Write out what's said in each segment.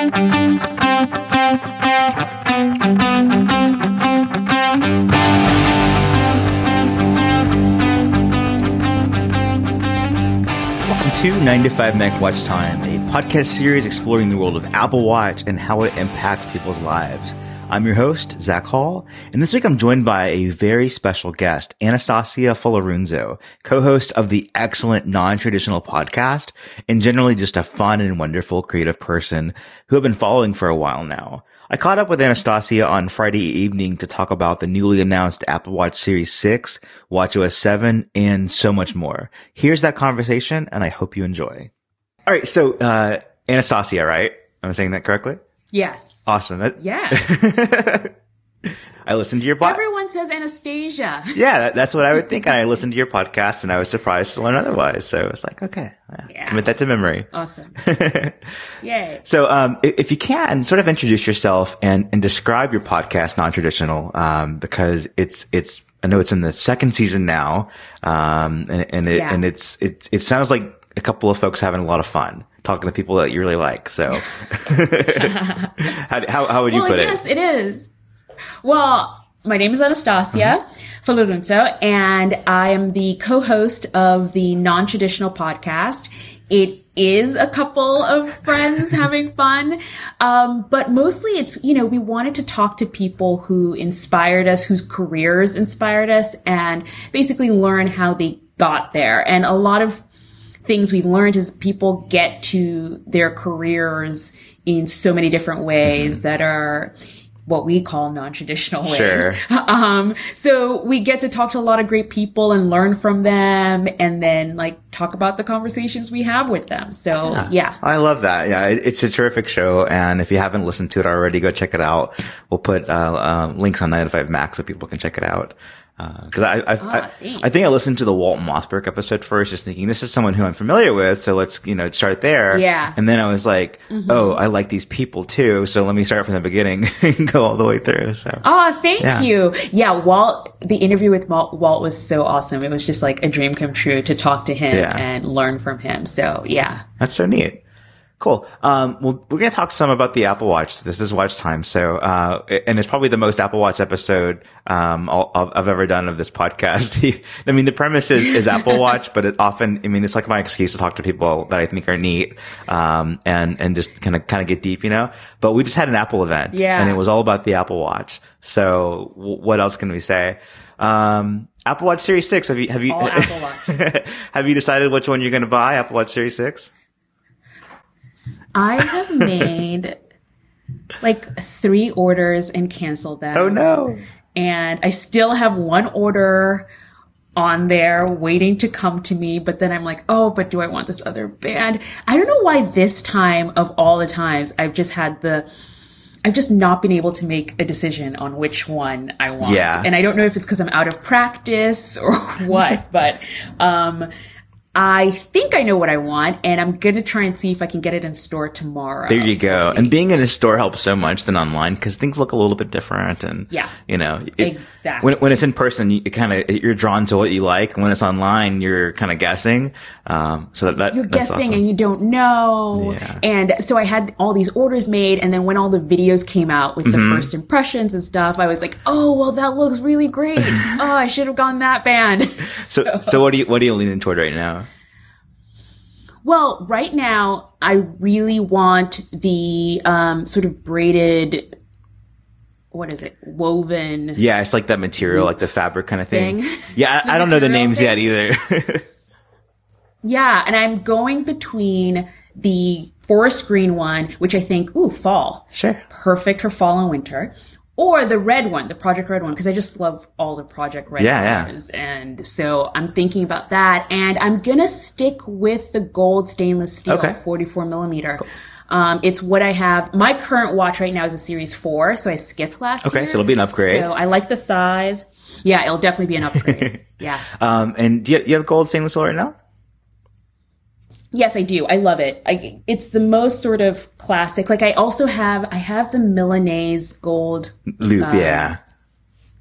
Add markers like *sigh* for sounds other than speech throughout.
Welcome to 9 to 5 Mac Watch Time, a podcast series exploring the world of Apple Watch and how it impacts people's lives. I'm your host, Zach Hall, and this week I'm joined by a very special guest, Anastasia Folorunso, co-host of the excellent non-traditional podcast, and generally just a fun and wonderful creative person who I've been following for a while now. I caught up with Anastasia on Friday evening to talk about the newly announced Apple Watch Series 6, WatchOS 7, and so much more. Here's that conversation, and I hope you enjoy. All right, so uh, Anastasia, right? Am I saying that correctly? Yes. Awesome. That, Yes. *laughs* I listened to your podcast. Everyone says Anastasia. yeah, that, that's what I would think. And I *laughs* listened to your podcast and I was surprised to learn otherwise. So it's like, okay, yeah, Yeah. commit that to memory. Awesome. *laughs* Yay. So, um, if you can sort of introduce yourself and, and describe your podcast, non-traditional, um, because it's, it's, I know it's in the second season now. Um, and, and it, Yeah. and it's, it, it sounds like a couple of folks having a lot of fun talking to people that you really like. So *laughs* how, how, how would you well, put yes, it? Yes, it is. Well, my name is Anastasia Folorunso, and I am the co-host of the non-traditional podcast. It is a couple of friends *laughs* having fun, um, but mostly it's you know we wanted to talk to people who inspired us, whose careers inspired us, and basically learn how they got there. And a lot of things we've learned is people get to their careers in so many different ways that are what we call non-traditional ways. Sure. *laughs* Um, so we get to talk to a lot of great people and learn from them and then like talk about the conversations we have with them. So yeah. I love that. Yeah, it, it's a terrific show. And if you haven't listened to it already, go check it out. We'll put uh, uh, links on 9 to 5 Mac so people can check it out. Because I, I, I, Ah, thanks. I think I listened to the Walt Mossberg episode first, just thinking this is someone who I'm familiar with, so let's you know start there. Yeah. Mm-hmm. And then I was like, oh, I like these people too, so let me start from the beginning *laughs* and go all the way through. So Oh, thank Yeah. you. Yeah, Walt, the interview with Walt, Walt was so awesome. It was just like a dream come true to talk to him Yeah. and learn from him. So yeah. That's so neat. Cool. Um, well, we're going to talk some about the Apple Watch. This is watch time. So, uh, and it's probably the most Apple Watch episode, um, I'll- I've, ever done of this podcast. *laughs* I mean, the premise is, is Apple *laughs* Watch, but it often, I mean, it's like my excuse to talk to people that I think are neat, um, and, and just kind of, kind of get deep, you know, but we just had an Apple event Yeah. and it was all about the Apple Watch. So w- what else can we say? Um, Apple Watch Series 6. Have you, have you, All Apple *laughs* Watch. have you decided which one you're going to buy? Apple Watch Series 6? I have made like three orders and canceled them. Oh no. And I still have one order on there waiting to come to me, but then I'm like, oh, but do I want this other band? I don't know why this time of all the times I've just had the I've just not been able to make a decision on which one I want. Yeah. And I don't know if it's because I'm out of practice or *laughs* what, but um I think I know what I want, and I'm gonna try and see if I can get it in store tomorrow. There you go. And being in a store helps so much than online because things look a little bit different. And Yeah. you know, it- Exactly. When when it's in person, you kind of you're drawn to what you like. When it's online, you're kind of guessing. Um, so that, that you're guessing awesome. and you don't know. Yeah. And so I had all these orders made, and then when all the videos came out with Mm-hmm. the first impressions and stuff, I was like, "Oh, well, that looks really great. *laughs* oh, I should have gone that band." so *laughs* so what do you what are you leaning toward right now? Well, right now, I really want the um, sort of braided. What is it? Woven. Yeah, it's like that material, like the fabric kind of thing. Thing. *laughs* Yeah, I, I don't know the names yet either. *laughs* Yeah, and I'm going between the forest green one, which I think, ooh, fall. sure. perfect for fall and winter, or the red one, the Project Red one, because I just love all the Project Red Yeah, yeah. And so I'm thinking about that. And I'm gonna stick with the gold stainless steel, Okay. 44 millimeter. Um, it's what I have. My current watch right now is a Series 4, so I skipped last Okay, year. Okay, so it'll be an upgrade. So I like the size. Yeah, it'll definitely be an upgrade. *laughs* yeah. Um, and do you, you have gold stainless steel right now? Yes, I do. I love it. I, it's the most sort of classic. Like I also have, I have the Milanese gold Loop, Um, yeah.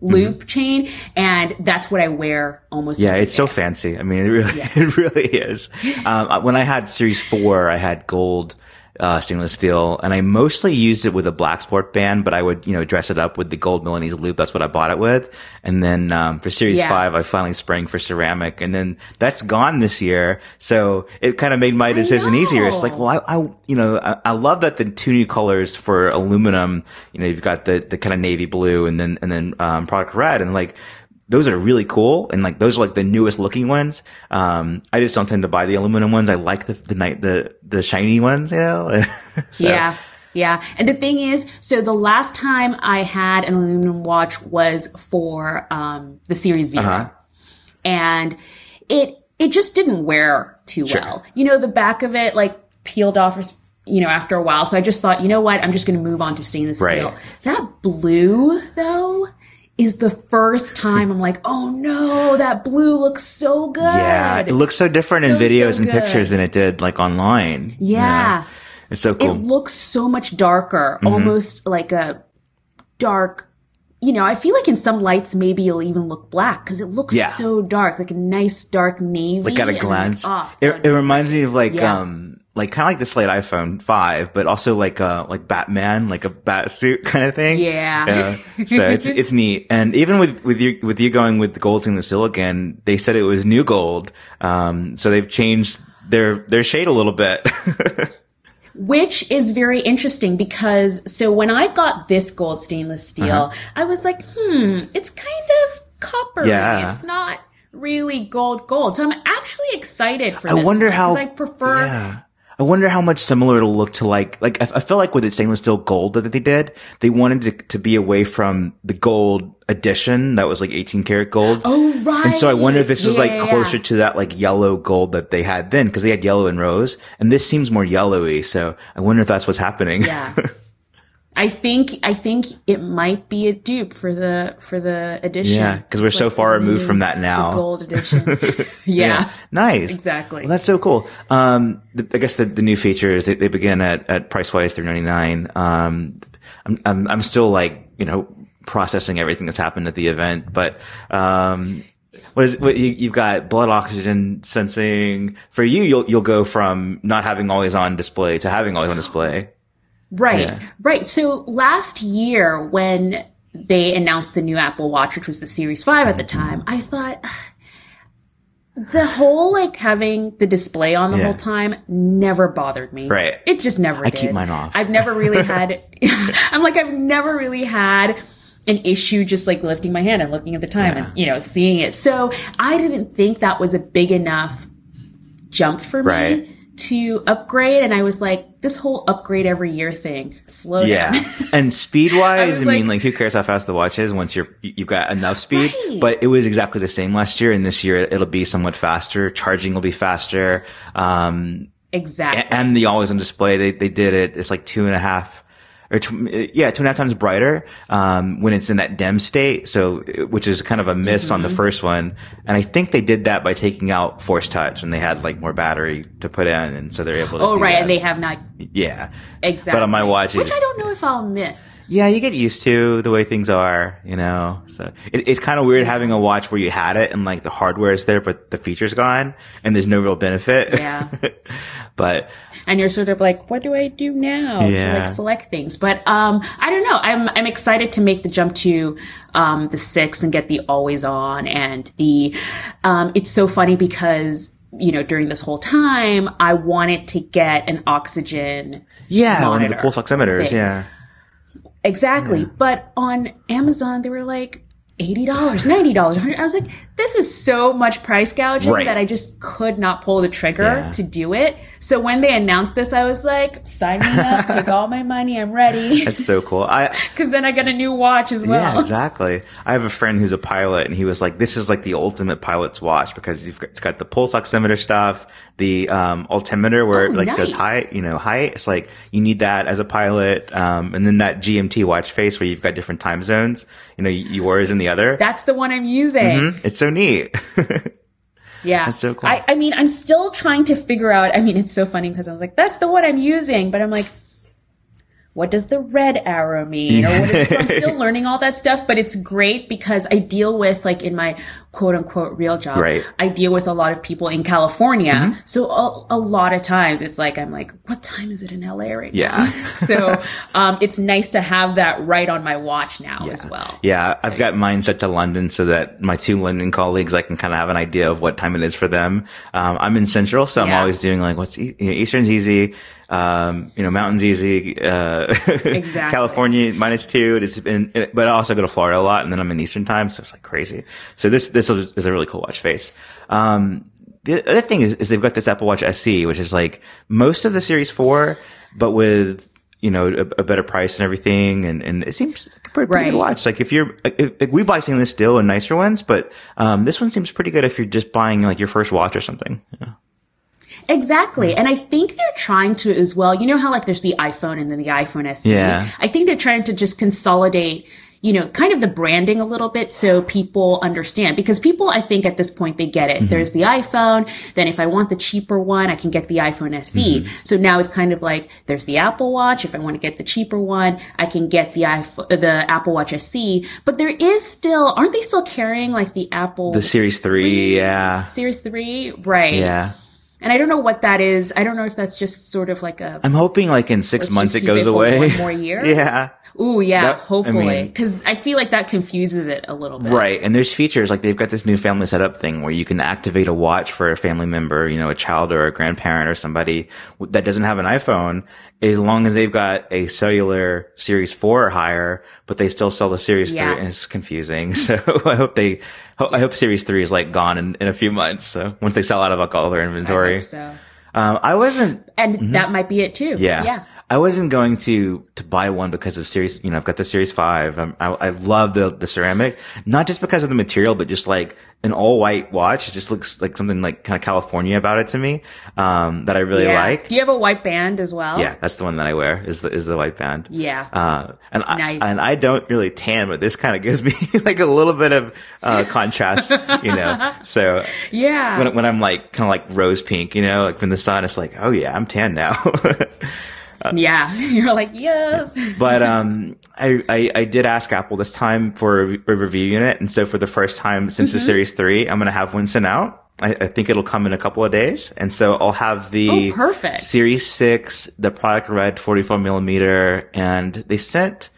loop chain, and that's what I wear almost. Yeah, it's so fancy. I mean, it really, *laughs* it really is. Um, when I had Series Four, I had gold uh, stainless steel, and I mostly used it with a black sport band, but I would, you know, dress it up with the gold Milanese loop. That's what I bought it with. And then, um, for series Yeah. five, I finally sprang for ceramic and then that's gone this year. So it kind of made my decision easier. It's like, well, I, I you know, I, I love that the two new colors for aluminum, you know, you've got the, the kind of navy blue and then, and then, um, product red and like, those are really cool and like those are like the newest looking ones. Um, I just don't tend to buy the aluminum ones. I like the, the night, the, the shiny ones, you know? *laughs* So- Yeah. Yeah. And the thing is, so the last time I had an aluminum watch was for um, the Series 0 Uh-huh. And it it just didn't wear too Sure. well. You know, the back of it like peeled off or you know, after a while. So I just thought, you know what, I'm just gonna move on to stainless Right. steel. That blue though is the first time I'm like, oh no, that blue looks so good. Yeah, it looks so different in So, so videos and pictures than it did like online. Yeah. It's so cool. it looks so much darker, Mm-hmm. almost like a dark. You know, I feel like in some lights maybe it'll even look black because it looks Yeah. so dark, like a nice dark navy. like at a glance. Like, oh, it, it reminds me of like, Yeah. um, like kind of like the Slate iPhone 5, but also like, uh, like Batman, like a bat suit *laughs* kind of thing. Yeah. So it's, *laughs* it's neat. And even with, with you, with you going with the gold in the silicon, they said it was new gold. Um, so they've changed their, their shade a little bit. *laughs* which is very interesting because so when I got this gold stainless steel, Uh-huh. I was like, hmm, it's kind of coppery. Yeah. It's not really gold gold. So I'm actually excited for I this wonder one, how, I prefer yeah. I wonder how much similar it'll look to like, like, I, I feel like with the stainless steel gold that they did, they wanted to, to be away from the gold edition that was like 18 karat gold. Oh right. And so I wonder if this is like closer yeah. to that like yellow gold that they had then, because they had yellow and rose, and this seems more yellowy. So I wonder if that's what's happening. Yeah. *laughs* I think I think it might be a dupe for the for the edition. Yeah, 'cause we're so far removed from that now. The gold edition. *laughs* *laughs* yeah. Nice. Exactly. Well, that's so cool. Um, the, I guess the, the new features, they, they begin at, at price wise 399. Um, I'm, I'm, I'm still like, you know, processing everything that's happened at the event, but, um, what is what you, you've got blood oxygen sensing for you you'll you'll go from not having always on display to having always on display Right. Yeah. Right. So last year when they announced the new Apple Watch, which was the Series 5 at the time, I thought *sighs* the whole like having the display on the Yeah. whole time never bothered me. Right. It just never I did. keep mine off. I've never really *laughs* had *laughs* I'm like I've never really had an issue just like lifting my hand and looking at the time Yeah. and you know seeing it. So I didn't think that was a big enough jump for Right. me to upgrade and I was like this whole upgrade every year thing slow Yeah, down. *laughs* and speed wise, I, was mean, like- who cares how fast the watch is once you're you- you've got enough speed? Right. But it was exactly the same last year, and this year it'll be somewhat faster. Charging will be faster, um, exactly. a- and the always on display. They they did it. It's like two and a half. Or tw- yeah, two and a half times brighter um, when it's in that dim state. So, which is kind of a miss on Mm-hmm. the first one, and I think they did that by taking out Force Touch, and they had like more battery to put in, and so they're able to. oh right, that. and they have not yeah, exactly. But on my watch, which I don't know if I'll miss. Yeah, you get used to the way things are, you know. So it, it's kind of weird having a watch where you had it and like the hardware is there, but the features gone, and there's no real benefit. Yeah. *laughs* but and you're sort of like, what do I do now to like select things? But um, I don't know. I'm I'm excited to make the jump to um, the six and get the always on and the. Um, it's so funny because you know during this whole time I wanted to get an oxygen yeah, one of the pulse oximeters. thing. Yeah, exactly, but on Amazon they were like. Eighty dollars, ninety dollars. *laughs* I was like, "This is so much price gouging Right. that I just could not pull the trigger Yeah. to do it." So when they announced this, I was like, "Sign me up, take all my money, I'm ready." *laughs* that's so cool. I *laughs* Because then I get a new watch as well. yeah, exactly. I have a friend who's a pilot, and he was like, "This is like the ultimate pilot's watch because you've got, it's got the pulse oximeter stuff, the um, altimeter where Oh, it like does nice. height, you know, height. It's like you need that as a pilot, um, and then that GMT watch face where you've got different time zones. You know, yours and the other. That's the one I'm using. It's so neat. *laughs* Yeah. That's so cool. I, I mean, I'm still trying to figure out. I mean, it's so funny because I was like, that's the one I'm using. But I'm like, what does the red arrow mean? Or what is, so I'm *laughs* still learning all that stuff, but it's great because I deal with like in my quote unquote real job, Right. I deal with a lot of people in California. So a, a lot of times it's like, I'm like, what time is it in LA right Yeah. now? *laughs* so, um, it's nice to have that right on my watch now as well. Yeah, I've got mine set to London so that my two London colleagues, I can kind of have an idea of what time it is for them. Um, I'm in Central, so I'm always doing like what's e- Eastern's easy, um, you know, Mountain's easy, uh, *laughs* Exactly. California minus two. It's been, but I also go to Florida a lot, and then I'm in Eastern time, so it's like crazy. So this this is a really cool watch face. Um, the other thing is, is they've got this Apple Watch SE, which is like most of the Series Four, but with you know a, a better price and everything, and and it seems like pretty, pretty good watch. Like if you're, if, if we buy stainless steel and nicer ones, but um, this one seems pretty good if you're just buying like your first watch or something. Yeah. Exactly. And I think they're trying to as well. You know how like there's the iPhone and then the iPhone SE? Yeah. I think they're trying to just consolidate, you know, kind of the branding a little bit so people understand because people, I think at this point, they get it. Mm-hmm. There's the iPhone. Then if I want the cheaper one, I can get the iPhone SE. Mm-hmm. So now it's kind of like there's the Apple Watch. If I want to get the cheaper one, I can get the iPhone, the Apple Watch SE. But there is still, aren't they still carrying like the Apple The Series Three, yeah, Series 3? Right. yeah. And I don't know what that is. I don't know if that's just sort of like a I'm hoping like in 6 months it goes it away. one more year? *laughs* yeah. ooh yeah, That- I hopefully mean- because I feel like that confuses it a little bit. Right. And there's features like they've got this new family setup thing where you can activate a watch for a family member, you know, a child or a grandparent or somebody that doesn't have an iPhone, as long as they've got a cellular Series 4 or higher, but they still sell the Series Yeah. 3 and it's confusing. *laughs* So I hope they, I hope Series 3 is like gone in, in a few months. So once they sell out of like all their I inventory. hope so. Um, I wasn't, And that might be it too. Mm-hmm. yeah. Yeah. I wasn't going to to buy one because of series. You know, I've got the Series Five. I, I love the the ceramic, not just because of the material, but just like an all white watch. It just looks like something like kind of California about it to me. Um, that I really Yeah. like. Do you have a white band as well? Yeah, that's the one that I wear. Is the is the white band. Yeah. Uh, and Nice. I and I don't really tan, but this kind of gives me *laughs* like a little bit of uh, contrast. you know, *laughs* so Yeah. when when I'm like kind of like rose pink, you know, like from the sun, it's like, oh yeah, I'm tan now. *laughs* *laughs* yeah. *laughs* You're like, yes. *laughs* But um, I, I I did ask Apple this time for a, a review unit, and so for the first time since Mm-hmm. the Series Three, I'm gonna have one sent out. I, I think it'll come in a couple of days, and so I'll have the Oh, perfect. Series Six, the product red 44 millimeter, and they sent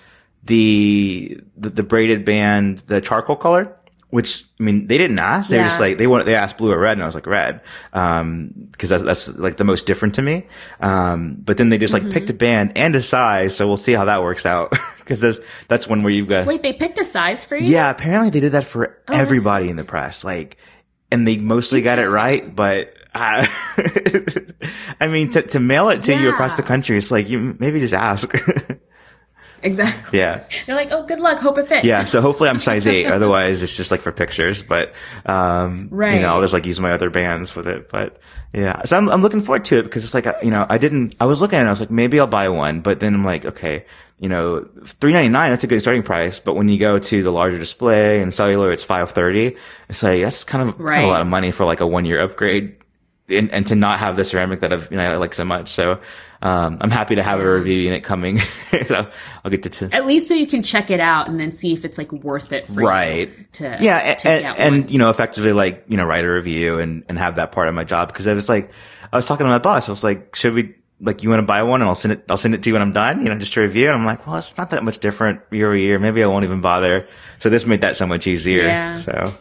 the the, the braided band, the charcoal color. Which I mean, they didn't ask. They were just like they wanted. They asked blue or red, and I was like red, um, because that's that's like the most different to me. Um, but then they just like Mm-hmm. picked a band and a size, so we'll see how that works out. *laughs* Because that's that's one where you've got. Wait, they picked a size for you? Yeah, apparently they did that for Oh, everybody in the press, like, and they mostly got it right. But uh, *laughs* I mean, to to mail it to you across the country, it's like you maybe just ask. *laughs* Exactly. yeah. *laughs* They're like, oh, good luck. Hope it fits. Yeah, so hopefully I'm size eight. *laughs* Otherwise, it's just like for pictures. But um, you know, I'll just like use my other bands with it. But yeah, so I'm I'm looking forward to it because it's like you know, I didn't. I was looking at it. I was like, maybe I'll buy one. But then I'm like, okay, you know, three ninety nine. That's a good starting price. But when you go to the larger display and cellular, it's five thirty. It's like that's kind of, kind of a lot of money for like a one year upgrade. And, and to not have the ceramic that I've, you know, I like so much. So, um, I'm happy to have a review unit coming. *laughs* so I'll get to, to At least so you can check it out and then see if it's like worth it for right. you to yeah and, and, and, you know effectively like you know write a review and and have that part of my job. Because i was like i was talking to my boss. I was like should we like you want to buy one and i'll send it i'll send it to you when i'm done you know just to review? And i'm like well it's not that much different year over year. Maybe i won't even bother. So this made that so much easier. Yeah. so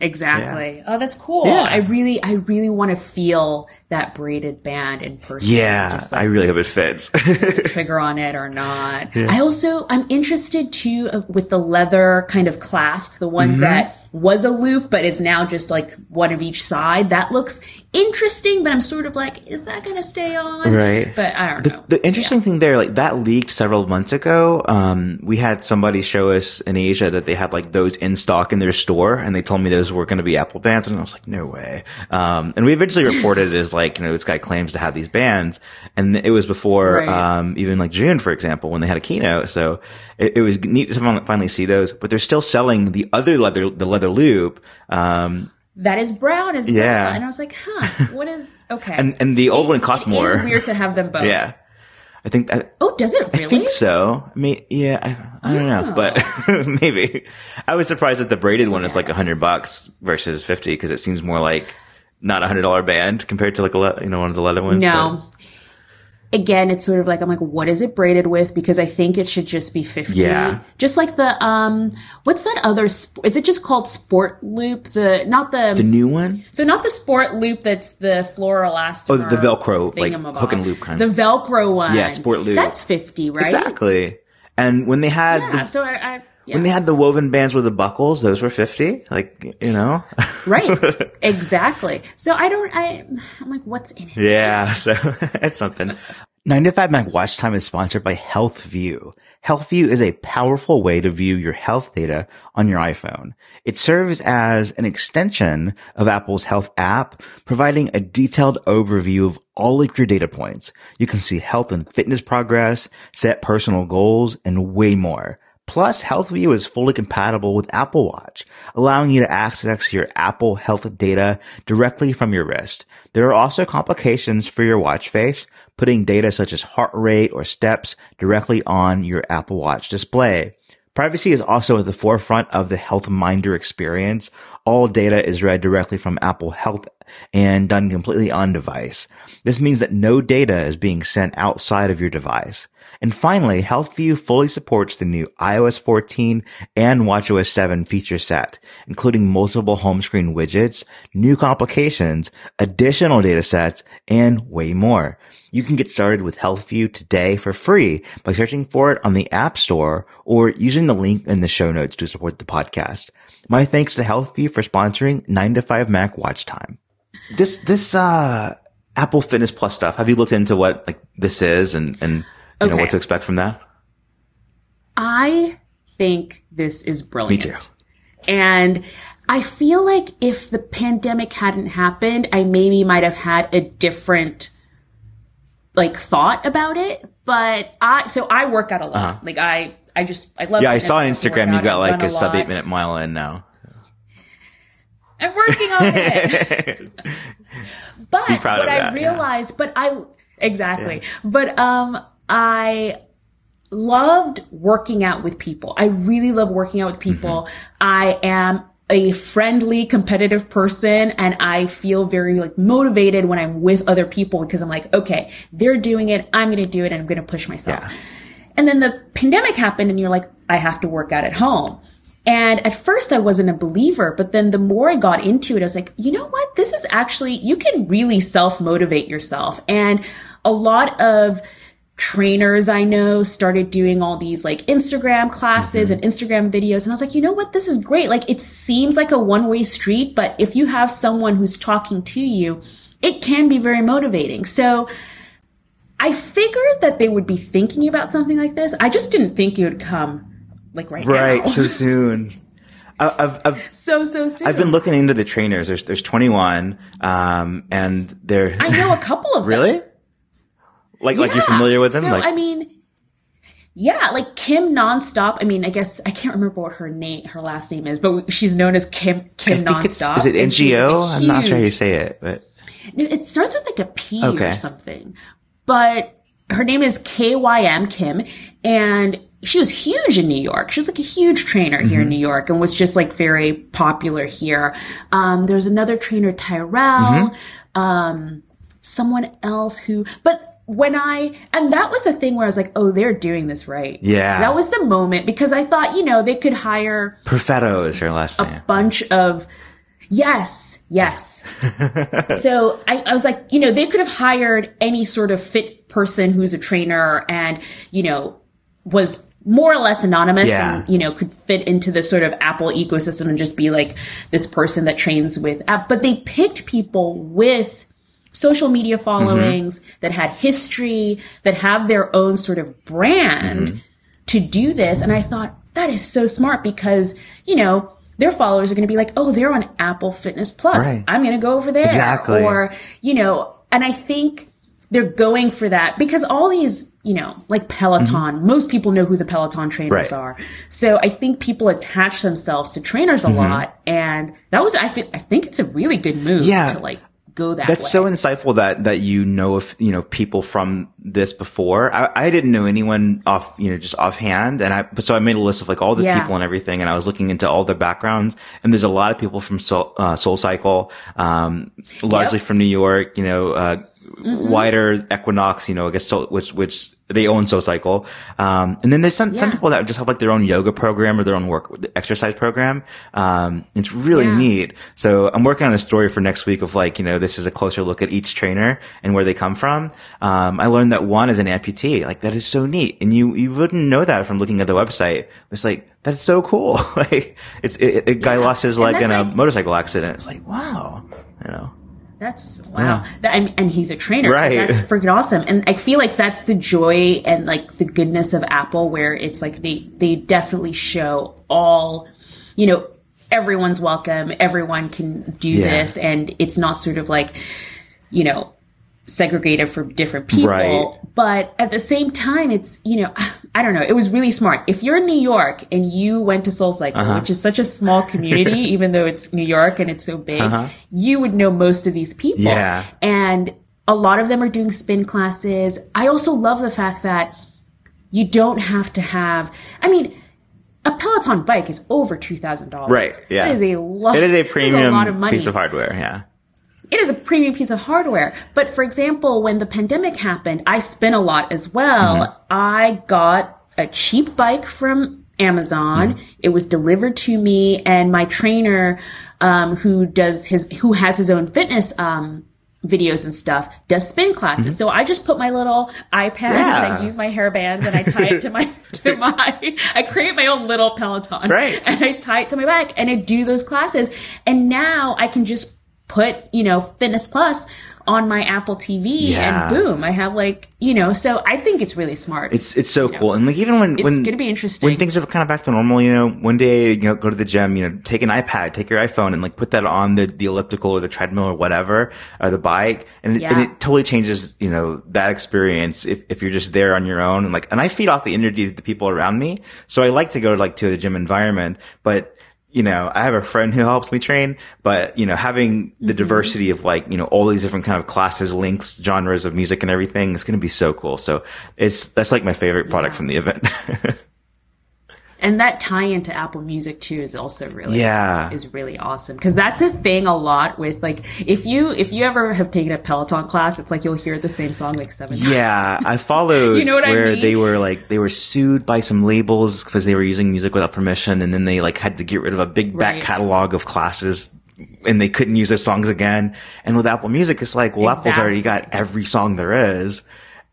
Exactly. Oh, that's cool. Yeah. I really, I really want to feel that braided band in person. yeah Just, i really hope it fits *laughs* trigger on it or not. I also, I'm interested too uh, with the leather kind of clasp, the one Mm-hmm. that was a loop, but it's now just like one of each side. That looks interesting, but I'm sort of like, is that going to stay on? Right. But I don't The, know. the interesting thing there, like that leaked several months ago. Um, we had somebody show us in Asia that they had like those in stock in their store, and they told me those were going to be Apple bands, and I was like, no way. Um, and we eventually reported it as like, you know, this guy claims to have these bands, and it was before, Right. um, even like June, for example, when they had a keynote. So it, it was neat to finally see those, but they're still selling the other leather, the leather loop. Um, That is brown as Yeah. well. And I was like, huh, *laughs* what is, okay. and, and the old one cost It more. is weird to have them both. Yeah. I think that, Oh, does it really? I think so. I mean, yeah, I, I don't know, Oh. but *laughs* maybe. I was surprised that the braided one is like a hundred bucks versus 50 because it seems more like not a hundred dollar band compared to like a, le- you know, one of the leather ones. No. Again, it's sort of like I'm like, what is it braided with? Because I think it should just be fifty. Yeah. Just like the um, what's that other? Sp- is it just called Sport Loop? The not the, the new one? so not the Sport Loop that's the fluoroelastomer. Oh, the Velcro, like, hook and loop kind. The Velcro one. Yeah, Sport Loop. That's fifty, right? Exactly. And when they had Yeah. the, So I, I yeah. when they had the woven bands with the buckles, those were 50. Like, you know? *laughs* right. exactly. So I don't. I I'm like, what's in it? Yeah, *laughs* so *laughs* it's something. 9 to 5 Mac Watch Time is sponsored by HealthView. HealthView is a powerful way to view your health data on your iPhone. It serves as an extension of Apple's health app, providing a detailed overview of all of your data points. You can see health and fitness progress, set personal goals, and way more. Plus, HealthView is fully compatible with Apple Watch, allowing you to access your Apple health data directly from your wrist. There are also complications for your watch face, putting data such as heart rate or steps directly on your Apple Watch display. Privacy is also at the forefront of the Health Minder experience. All data is read directly from Apple Health and done completely on device. This means that no data is being sent outside of your device. And finally, HealthView fully supports the new iOS 14 and watchOS 7 feature set, including multiple home screen widgets, new complications, additional data sets, and way more. You can get started with HealthView today for free by searching for it on the App Store or using the link in the show notes to support the podcast. My thanks to HealthView for sponsoring 9 to 5 Mac Watch Time. This, this, uh, Apple Fitness Plus stuff, have you looked into what, like, this is and, and, you know, what to expect from that? I think this is brilliant. Me too. And I feel like if the pandemic hadn't happened, I maybe might have had a different like thought about it. But I so I work out a lot. Like I I just I love Uh-huh. Yeah, I saw on Instagram you got like run a sub eight minute mile in now. I'm working on it. *laughs* but what I that, yeah. realized, but I exactly, but um, I loved working out with people. I really love working out with people. Mm-hmm. I am a friendly, competitive person, and I feel very like motivated when I'm with other people because I'm like, okay, they're doing it, I'm going to do it, and I'm going to push myself. Yeah. And then the pandemic happened and you're like, I have to work out at home. And at first I wasn't a believer, but then the more I got into it, I was like, you know what? This is actually, you can really self motivate yourself. And a lot of trainers I know started doing all these like Instagram classes and Instagram videos. And I was like, you know what? This is great. Like it seems like a one way street, but if you have someone who's talking to you, it can be very motivating. So I figured that they would be thinking about something like this. I just didn't think it would come like right, Right, now. so *laughs* soon. I've, I've, so so soon. I've been looking into the trainers. There's, there's 21, um, and they're, I know a couple of *laughs* them. Like, like you're familiar with them? So like, I mean, yeah, like Kym Nonstop. I mean, I guess I can't remember what her name, her last name is, but she's known as Kim I Kym Nonstop. is it and she's, like, a NGO? I'm not sure how you say it, but It starts with like a P Okay. or something. But her name is KYM Kim and she was huge in New York. She was like a huge trainer here Mm-hmm. in New York and was just like very popular here. Um, there's another trainer, Tyrell, Mm-hmm. um, someone else who, but when I, and that was a thing where I was like, oh, they're doing this right. Yeah. That was the moment because I thought, you know, they could hire Perfetto is her last name. A bunch of yes yes *laughs* so I, I was like you know they could have hired any sort of fit person who's a trainer and you know was more or less anonymous Yeah. and you know could fit into the sort of apple ecosystem and just be like this person that trains with app but they picked people with social media followings that had history that have their own sort of brand to do this. And I thought that is so smart because, you know, their followers are going to be like, oh, they're on Apple Fitness Plus. Right. I'm going to go over there. Exactly. Or, you know, and I think they're going for that because all these, you know, like Peloton, most people know who the Peloton trainers Mm-hmm. Right. are. So I think people attach themselves to trainers Mm-hmm. a lot. And that was, I, thi- I think it's a really good move Yeah. to like go that That's way. so insightful that that you know if you know people from this before. I, I didn't know anyone off you know just offhand, and I so I made a list of like all the Yeah. people and everything, and I was looking into all their backgrounds. And there's a lot of people from Soul, uh, Soul Cycle, um, largely Yep. from New York. You know, uh, wider Equinox. You know, I guess Soul, which which they own Soul Cycle. Um, and then there's some some people that just have like their own yoga program or their own work exercise program. Um, it's really Yeah. neat. So I'm working on a story for next week of like, you know, this is a closer look at each trainer and where they come from. Um, I learned that one is an amputee. Like that is so neat. And you, you wouldn't know that from looking at the website. It's like, that's so cool. *laughs* like it's, it, a guy Yeah. lost his leg in a like- motorcycle accident. It's like, wow, you know. That's wow. Yeah. That, I mean, and he's a trainer. Right. So that's freaking awesome. And I feel like that's the joy and like the goodness of Apple where it's like they, they definitely show all, you know, everyone's welcome. Everyone can do Yeah. this. And it's not sort of like, you know, segregated for different people. Right. But at the same time, it's, you know, I don't know. It was really smart. If you're in New York and you went to Soul Cycle, Uh-huh. which is such a small community, *laughs* even though it's New York and it's so big, you would know most of these people. Uh-huh. Yeah. And a lot of them are doing spin classes. I also love the fact that you don't have to have, I mean, a Peloton bike is over $2,000. Right. Yeah. That is a lot. It is a that a premium lot of money piece of hardware. Yeah. It is a premium piece of hardware. But for example, when the pandemic happened, I spin a lot as well. I got a cheap bike from Amazon. It was delivered to me and my trainer, um, who does his, who has his own fitness, um, videos and stuff does spin classes. So I just put my little iPad and I use my hairband and I tie it to my *laughs* to my I create my own little Peloton. Right. And I tie it to my back and I do those classes. And now I can just put, you know, Fitness Plus on my Apple TV Yeah. and boom, I have like, you know, so I think it's really smart. It's it's so cool, and like even when It's when gonna be interesting. when things are kind of back to normal, you know, one day you know go to the gym, you know, take an iPad, take your iPhone, and like put that on the the elliptical or the treadmill or whatever or the bike, and it, and it totally changes you know that experience if if you're just there on your own and like and I feed off the energy of the people around me, so I like to go like to the gym environment, but you know, I have a friend who helps me train, but you know, having the mm-hmm. diversity of like, you know, all these different kind of classes, links, genres of music and everything is going to be so cool. So it's, that's like my favorite product from the event. *laughs* and that tie into Apple Music too is also really yeah. is really awesome because that's a thing a lot with like if you if you ever have taken a Peloton class, it's like you'll hear the same song like seven times. Yeah, I followed *laughs* You know what I where mean? they were like they were sued by some labels because they were using music without permission, and then they like had to get rid of a big back Right. catalog of classes, and they couldn't use their songs again. And with Apple Music, it's like well, Apple's already got every song there is,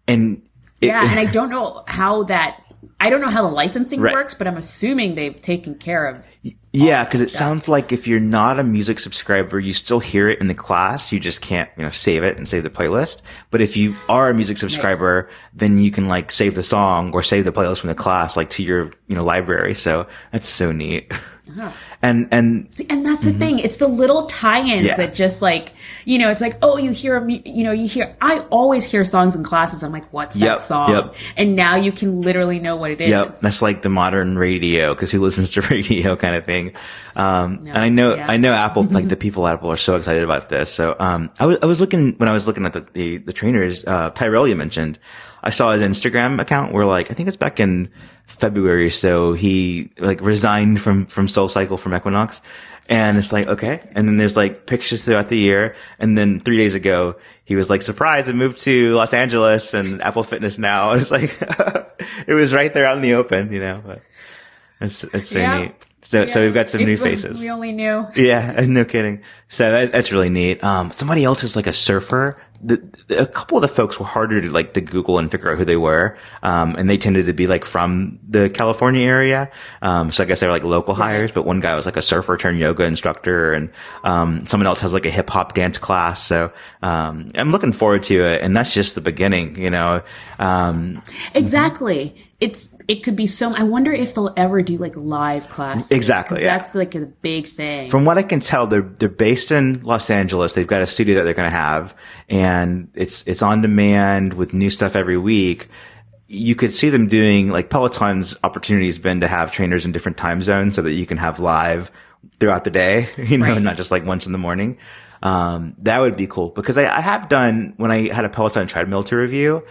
and it, Yeah, and I *laughs* don't know how that I don't know how the licensing Right. works, but I'm assuming they've taken care of Yeah, because it sounds like if you're not a music subscriber, you still hear it in the class. You just can't, you know, save it and save the playlist. But if you are a music subscriber, then you can like save the song or save the playlist from the class, like to your, you know, library. So that's so neat. Uh-huh. And, and See, and that's the thing. It's the little tie-ins Mm-hmm. Yeah. that just like, you know, it's like, oh, you hear, you know, you hear, I always hear songs in classes. I'm like, what's Yep, that song? yep. And now you can literally know what it is. Yep, that's like the modern radio because who listens to *laughs* radio kind of thing. Um, and I know, yeah. I know Apple, *laughs* like the people at Apple are so excited about this. So, um, I was, I was looking, when I was looking at the, the, the trainers, uh, Tyrell you mentioned, I saw his Instagram account where like, I think it's back in February. or So he like resigned from, from Soul Cycle from Equinox. And it's like, okay. And then there's like pictures throughout the year. And then three days ago, he was like, surprised and moved to Los Angeles and Apple Fitness now. And *laughs* It's like, *laughs* it was right there out in the open, you know, but it's, it's so Yeah. neat. So, so we've got some If new faces. We only knew. Yeah, *laughs* no kidding. So that, that's really neat. Um, somebody else is like a surfer. The, a couple of the folks were harder to like to Google and figure out who they were. Um, and they tended to be like from the California area. Um, so I guess they were like local hires, but one guy was like a surfer turned yoga instructor and, um, someone else has like a hip hop dance class. So, um, I'm looking forward to it. And that's just the beginning, you know? Um, Exactly. It's, it could be so, I wonder if they'll ever do like live classes. Exactly, yeah. That's like a big thing. From what I can tell, they're they're based in Los Angeles. They've got a studio that they're going to have, and it's it's on demand with new stuff every week. You could see them doing like Peloton's opportunity has been to have trainers in different time zones so that you can have live throughout the day, *laughs* you know, Right. not just like once in the morning. Um, that would be cool because I, I have done when I had a Peloton treadmill to review.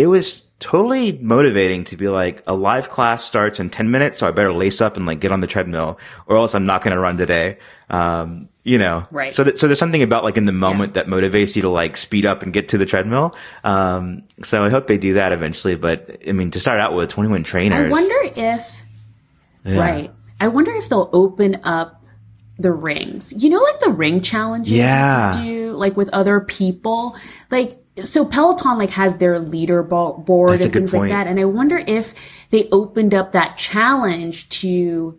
It was totally motivating to be like a live class starts in 10 minutes. So I better lace up and like get on the treadmill or else I'm not going to run today. Um, you know, Right. So, that, so there's something about like in the moment that motivates you to like speed up and get to the treadmill. Um, so I hope they do that eventually. But I mean, to start out with 21 trainers. I wonder if, Yeah. right. I wonder if they'll open up the rings. You know, like the ring challenges Yeah. you do, like with other people. Like, so Peloton like has their leaderboard board That's and things point. like that. And I wonder if they opened up that challenge to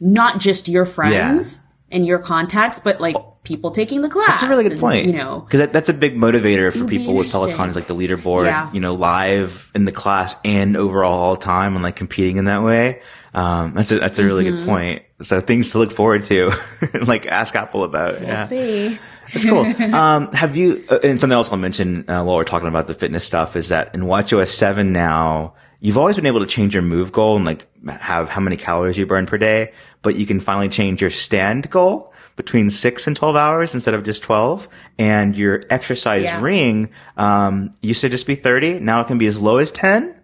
not just your friends and your contacts, but like people taking the class. That's a really good and, point. You know, because that, that's a big motivator for people with. Peloton is like the leaderboard, Yeah. you know, live in the class and overall all time and like competing in that way. Um, that's a, that's a really Mm-hmm. good point. So things to look forward to, *laughs* like ask Apple about. we'll yeah. see. That's cool. um, have you, uh, and something else I'll mention uh, while we're talking about the fitness stuff is that in WatchOS 7 now, you've always been able to change your move goal and like have how many calories you burn per day, but you can finally change your stand goal between six and 12 hours instead of just 12. And your exercise Yeah. ring, um, used to just be 30. Now it can be as low as 10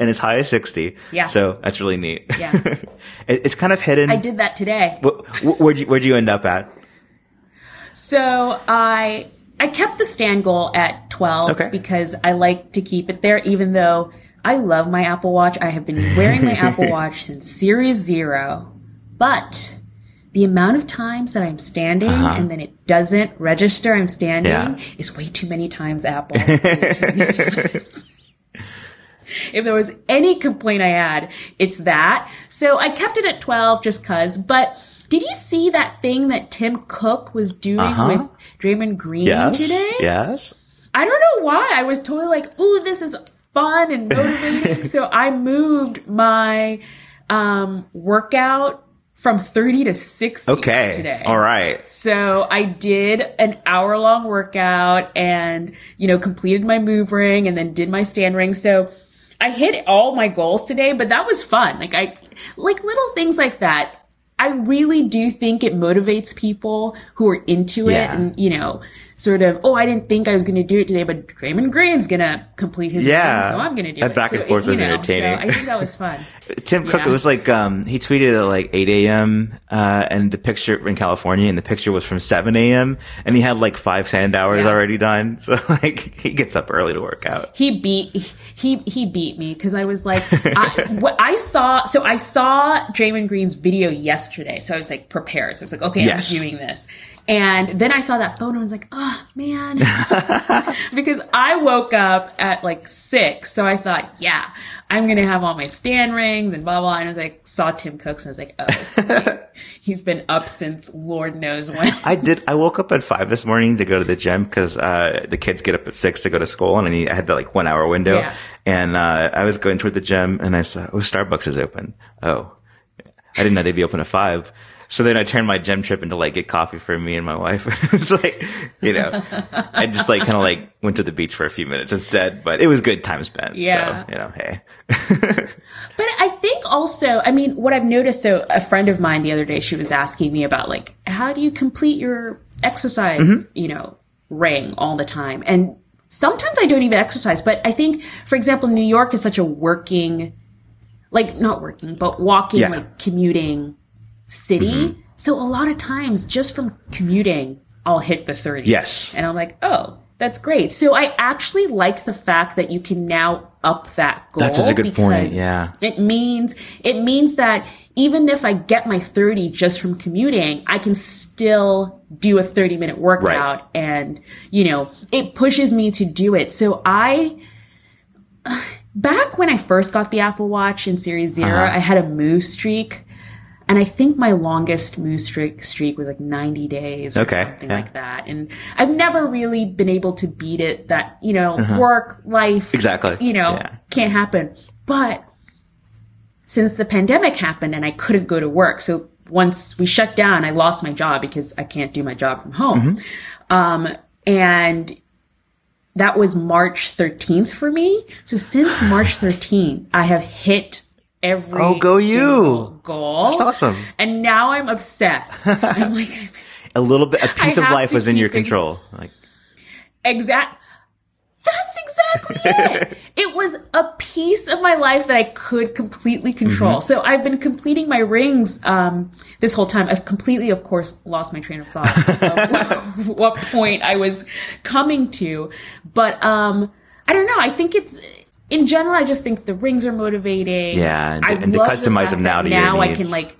and as high as 60. Yeah. So that's really neat. Yeah. *laughs* it, it's kind of hidden. I did that today. Wh- wh- where'd you, where'd you end up at? So I I kept the stand goal at 12 Okay. because I like to keep it there even though I love my Apple Watch. I have been wearing my *laughs* Apple Watch since Series 0. But the amount of times that I'm standing and then it doesn't register I'm standing Uh-huh. Yeah. is way too many times Apple. Many *laughs* times. If there was any complaint I had, it's that. So I kept it at 12 just cuz. But did you see that thing that Tim Cook was doing Uh-huh. with Draymond Green Yes. today? Yes. I don't know why. I was totally like, ooh, this is fun and motivating. *laughs* so I moved my um, workout from 30 to 60 Okay. today. All right. So I did an hour long workout and, you know, completed my move ring and then did my stand ring. So I hit all my goals today, but that was fun. Like I, like little things like that. I really do think it motivates people who are into Yeah. it and, you know, sort of, oh, I didn't think I was going to do it today, but Draymond Green's going to complete his Yeah. so I'm going to do That it. back So and forth was know, entertaining. So I think that was fun. *laughs* Tim Cook, Yeah. it was like, um, he tweeted at like 8 a.m., uh, and the picture in California and the picture was from 7 a.m. and he had like five sand hours Yeah. already done. *laughs* So like he gets up early to work out. he beat he he beat me because I was like *laughs* I, what I saw so I saw Draymond Green's video yesterday so I was like prepared so I was like okay Yes. I'm doing this and then I saw that photo and I was like oh man *laughs* because I woke up at like six so I thought yeah I'm gonna have all my stand rings and blah blah and I was like saw Tim Cooks and I was like oh *laughs* he's been up since Lord knows when I did, I woke up at five this morning to go to the gym because, uh, the kids get up at six to go to school and I, need, I had that like one hour window Yeah. and, uh, I was going toward the gym and I saw, oh, Starbucks is open. Oh, I didn't know they'd be open at five. So then I turned my gym trip into like get coffee for me and my wife. *laughs* it's like, you know, I just like kind of like went to the beach for a few minutes instead, but it was good time spent. Yeah. So, you know, hey. *laughs* But I think also, I mean, what I've noticed, so a friend of mine the other day, she was asking me about like, how do you complete your exercise, Mm-hmm. you know, ring all the time? And sometimes I don't even exercise, but I think, for example, New York is such a working, like not working, but walking, Yeah. Like commuting city. So a lot of times just from commuting, I'll hit the 30. Yes. And I'm like, oh, that's great. So I actually like the fact that you can now up that goal. That's such a good point, yeah. It means it means that even if I get my 30 just from commuting, I can still do a 30 minute workout and you know, it pushes me to do it. So I *sighs* back when I first got the Apple Watch in Series 0 Uh-huh. I had a move streak. And I think my longest move streak streak was like 90 days or Okay, something yeah. like that. And I've never really been able to beat it that, you know, work, life, Uh-huh. Exactly. you know, Yeah. can't happen. But since the pandemic happened and I couldn't go to work, so once we shut down, I lost my job because I can't do my job from home. Mm-hmm. Um, and that was March 13th for me. So since March 13th, I have hit every Oh, go you. single goal. That's awesome. And now I'm obsessed. *laughs* I'm like, a little bit, a piece of life was in your control. Like, Exact. That's exactly it. *laughs* It was a piece of my life that I could completely control. So I've been completing my rings um, this whole time. I've completely, of course, lost my train of thought. *laughs* of what point I was coming to, but um, I don't know. I think it's in general. I just think the rings are motivating. Yeah, and- I and to the customize fact them now to your now I can like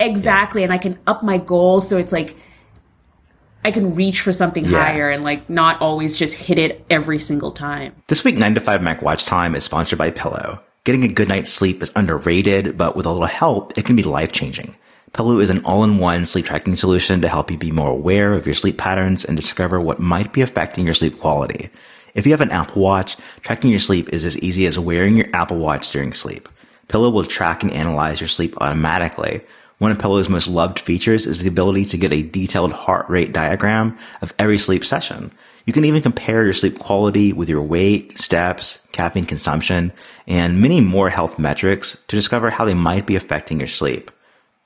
exactly, and I can up my goals. So it's like. I can reach for something Yeah. higher and like not always just hit it every single time. This week, 9 to 5 Mac Watch Time is sponsored by Pillow. Getting a good night's sleep is underrated, but with a little help, it can be life changing. Pillow is an all-in-one sleep tracking solution to help you be more aware of your sleep patterns and discover what might be affecting your sleep quality. If you have an Apple Watch, tracking your sleep is as easy as wearing your Apple Watch during sleep. Pillow will track and analyze your sleep automatically. One of Pillow's most loved features is the ability to get a detailed heart rate diagram of every sleep session. You can even compare your sleep quality with your weight, steps, caffeine consumption, and many more health metrics to discover how they might be affecting your sleep.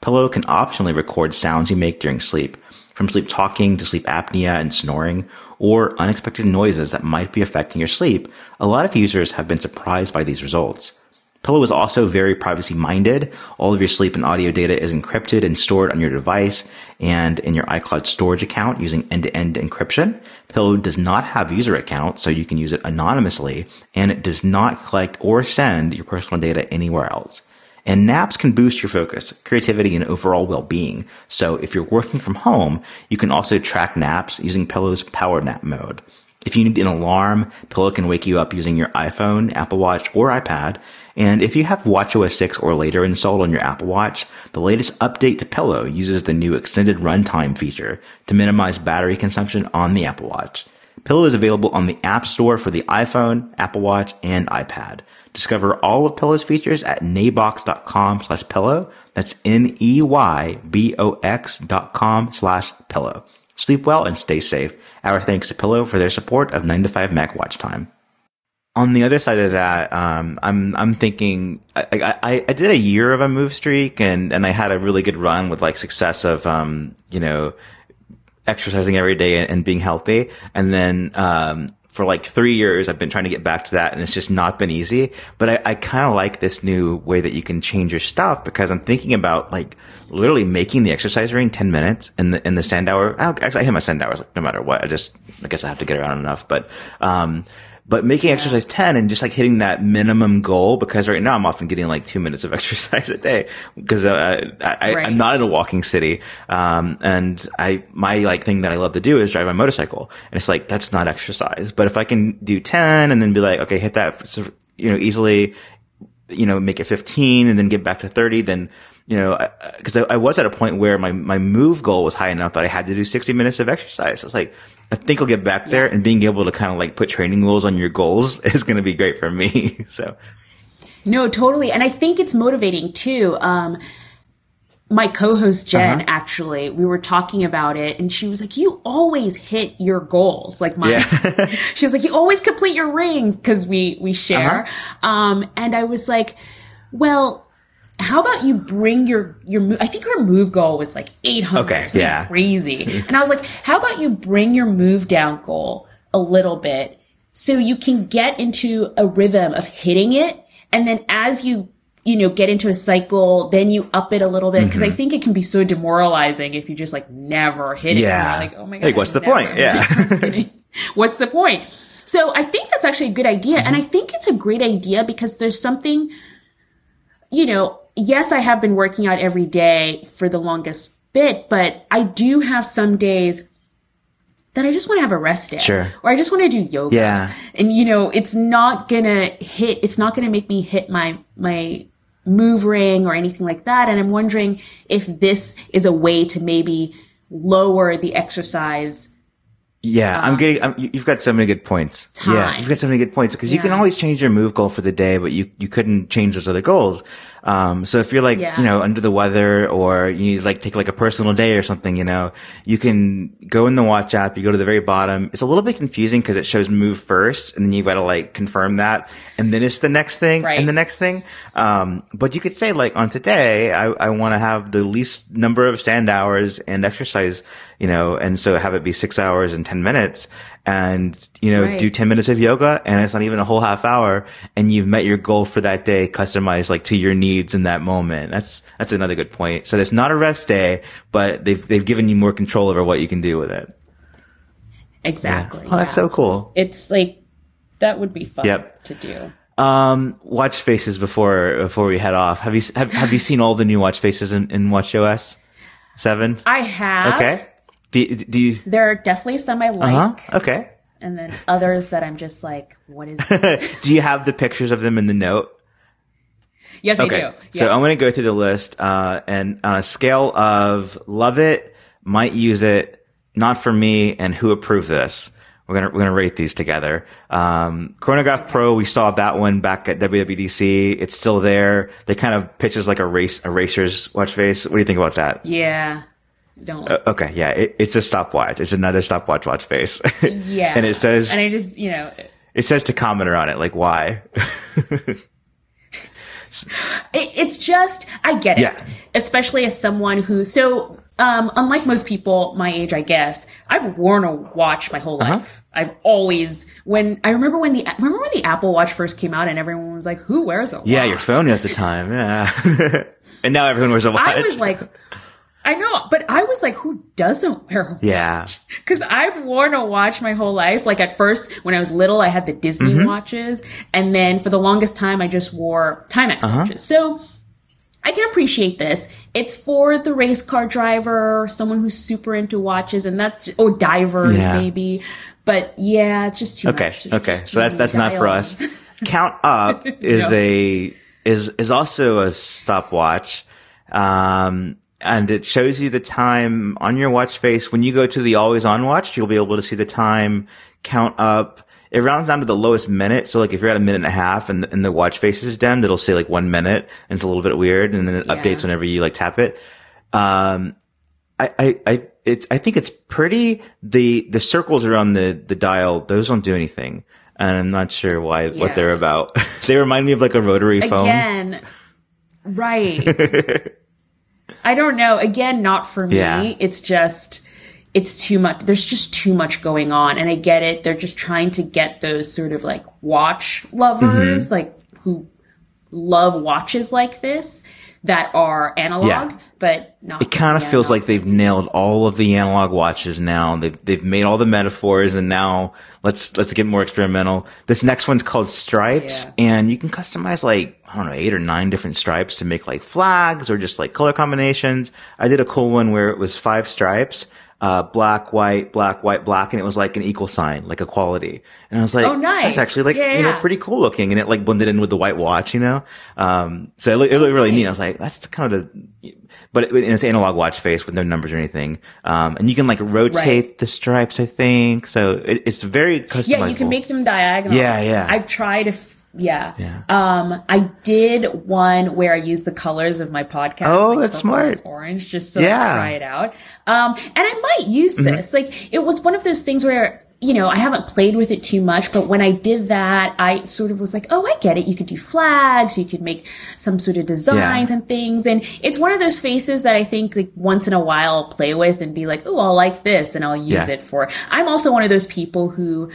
Pillow can optionally record sounds you make during sleep, from sleep talking to sleep apnea and snoring, or unexpected noises that might be affecting your sleep. A lot of users have been surprised by these results. Pillow is also very privacy minded. All of your sleep and audio data is encrypted and stored on your device and in your iCloud storage account using end to end encryption. Pillow does not have user account, so you can use it anonymously and it does not collect or send your personal data anywhere else. And naps can boost your focus, creativity, and overall well-being. So if you're working from home, you can also track naps using Pillow's power nap mode. If you need an alarm, Pillow can wake you up using your iPhone, Apple Watch, or iPad. And if you have WatchOS 6 or later installed on your Apple Watch, the latest update to Pillow uses the new extended runtime feature to minimize battery consumption on the Apple Watch. Pillow is available on the App Store for the iPhone, Apple Watch, and iPad. Discover all of Pillow's features at neybox.com slash pillow. That's N-E-Y-B-O-X dot com slash pillow. Sleep well and stay safe. Our thanks to Pillow for their support of 9 to 5 Mac Watch Time. On the other side of that, um, I'm I'm thinking I, I I did a year of a move streak and and I had a really good run with like success of um you know exercising every day and, and being healthy and then um for like three years I've been trying to get back to that and it's just not been easy. But I, I kind of like this new way that you can change your stuff because I'm thinking about like literally making the exercise ring 10 minutes in the in the stand hour. Actually I hit my stand hours like, no matter what. I just I guess I have to get around enough. But um but making exercise 10 and just like hitting that minimum goal because right now I'm often getting like two minutes of *laughs* exercise a day because uh, I, I, Right. I'm not in a walking city. Um, and I, my like thing that I love to do is drive my motorcycle. And it's like, that's not exercise. But if I can do 10 and then be like, okay, hit that, you know, easily, you know, make it 15 and then get back to 30, then, you know, because I, I, was at a point where my, my move goal was high enough that I had to do 60 minutes of exercise. It's like, I think I'll get back there and being able to kind of like put training goals on your goals *laughs* is going to be great for me. *laughs* so No, totally. And I think it's motivating too. Um, my co-host Jen, Uh-huh. actually, we were talking about it and she was like, you always hit your goals. Like my, Yeah. *laughs* she was like, you always complete your rings because we, we share. Uh-huh. Um, and I was like, well, how about you bring your, your, I think her move goal was like 800. Okay, yeah. Crazy. and I was like, how about you bring your move down goal a little bit so you can get into a rhythm of hitting it. And then as you, you know, get into a cycle, then you up it a little bit. Cause I mm-hmm. think it can be so demoralizing if you just like never hit it. Yeah. And like, oh my God. Like, what's I'm the point? Yeah. *laughs* *laughs* what's the point? So I think that's actually a good idea. And I mm-hmm. think it's a great idea because there's something, you know, yes, I have been working out every day for the longest bit, but I do have some days that I just want to have a rest day. Sure. Or I just want to do yoga. Yeah. And you know, it's not gonna hit, it's not gonna make me hit my, my move ring or anything like that. And I'm wondering if this is a way to maybe lower the exercise Yeah, I'm um, getting. I'm, you- you've got so many good points. Yeah, you've got so many good points because you can always change your move goal for the day, but you you couldn't change those other goals. Um, so if you're like Yeah. you know under the weather or you need like take like a personal day or something, you know, you can go in the watch app. You go to the very bottom. It's a little bit confusing because it shows move first, and then you've got to like confirm that, and then it's the next thing Right. and the next thing. Um, but you could say like on today, I, I want to have the least number of stand hours and exercise, you know, and so have it be six hours and 10 minutes and, you know, Right. do 10 minutes of yoga and it's not even a whole half hour and you've met your goal for that day, customized like to your needs in that moment. That's, that's another good point. So it's not a rest day, but they've, they've given you more control over what you can do with it. Exactly. Oh, that's yeah. so cool. It's like that would be fun Yep. to do. Um, watch faces before, before we head off. Have you, have, have you seen all the new watch faces in, in watch OS seven? I have. Okay. Do, do you, There are definitely some I like, huh? Okay. and then others that I'm just like, what is *laughs* this? do you have the pictures of them in the note? yes, I Okay. do. So I'm going to go through the list, uh, and on a scale of love it, might use it, not for me, and who approved this. We're gonna we're gonna rate these together. Um, Chronograph Pro, we saw that one back at WWDC. It's still there. They kind of pitches like a race a racer's watch face. What do you think about that? yeah. Don't. Uh, okay, yeah, it, it's a stopwatch. It's another stopwatch watch face. *laughs* yeah. and it says and I just, you know, it says to commenter on it, like why? *laughs* It, it's just, I get it. Yeah. Especially as someone who, so, um, unlike most people my age, I guess, I've worn a watch my whole Uh-huh. life. I've always, when, I remember when the, remember when the Apple Watch first came out and everyone was like, who wears a watch? yeah, your phone has the *laughs* time. Yeah, and now everyone wears a watch. I was like, I know, but I was like, who doesn't wear a watch? yeah. *laughs* Because I've worn a watch my whole life. Like at first, when I was little, I had the Disney Mm-hmm. watches. And then for the longest time, I just wore Timex Uh-huh. watches. So I can appreciate this. It's for the race car driver, someone who's super into watches and that's, or divers Yeah. maybe. But yeah, it's just too Okay. much. It's Okay. So that's that's not for us. *laughs* Count Up *laughs* is No. a is is also a stopwatch. Um and it shows you the time on your watch face. When you go to the always on watch, you'll be able to see the time count up. It rounds down to the lowest minute. So like if you're at a minute and a half and, and the watch face is down, it'll say like one minute and it's a little bit weird. And then it Yeah. updates whenever you like tap it. Um, I, I, I, it's, I think it's pretty. The, the circles around the, the dial, those don't do anything. And I'm not sure why, what they're about. *laughs* they remind me of like a rotary phone. Again, right. *laughs* I don't know. Again, not for me. Yeah. It's just, it's too much. There's just too much going on. And I get it. They're just trying to get those sort of like watch lovers, Mm-hmm. like who love watches like this that are analog, Yeah. but not. It kind of feels like they've nailed all of the analog watches now. They've, they've made all the metaphors and now let's, let's get more experimental. This next one's called Stripes Yeah. and you can customize like, I don't know, eight or nine different stripes to make like flags or just like color combinations. I did a cool one where it was five stripes. Uh, black, white, black, white, black, and it was like an equal sign, like equality. And I was like, Oh, nice. That's actually like, Yeah, you know, yeah. pretty cool looking. And it like blended in with the white watch, you know? Um, so it looked, it looked really neat. I was like, that's kind of the, but it, it's analog watch face with no numbers or anything. Um, and you can like rotate Right. the stripes, I think. So it, it's very customizable. Yeah, you can make them diagonal. Yeah, yeah. I've tried. If yeah. Yeah. Um, I did one where I used the colors of my podcast. Oh, like that's smart. Orange, just so Yeah. Mm-hmm. Try it out. Um, and I might use this. Like, it was one of those things where. You know, I haven't played with it too much, but when I did that, I sort of was like, oh, I get it. You could do flags, you could make some sort of designs and things. And it's one of those faces that I think like once in a while I'll play with and be like, oh, I'll like this and I'll use Yeah. it for. I'm also one of those people who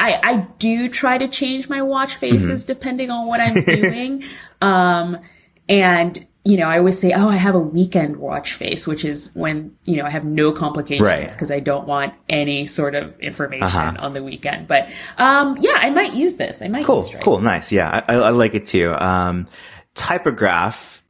I, I do try to change my watch faces Mm-hmm. depending on what I'm *laughs* doing. um, and, you know, I always say, oh, I have a weekend watch face, which is when, you know, I have no complications Right. because I don't want any sort of information Uh-huh. on the weekend. But, um, yeah, I might use this. I might Cool, cool, nice. Yeah, I, I I like it too. Um, typograph,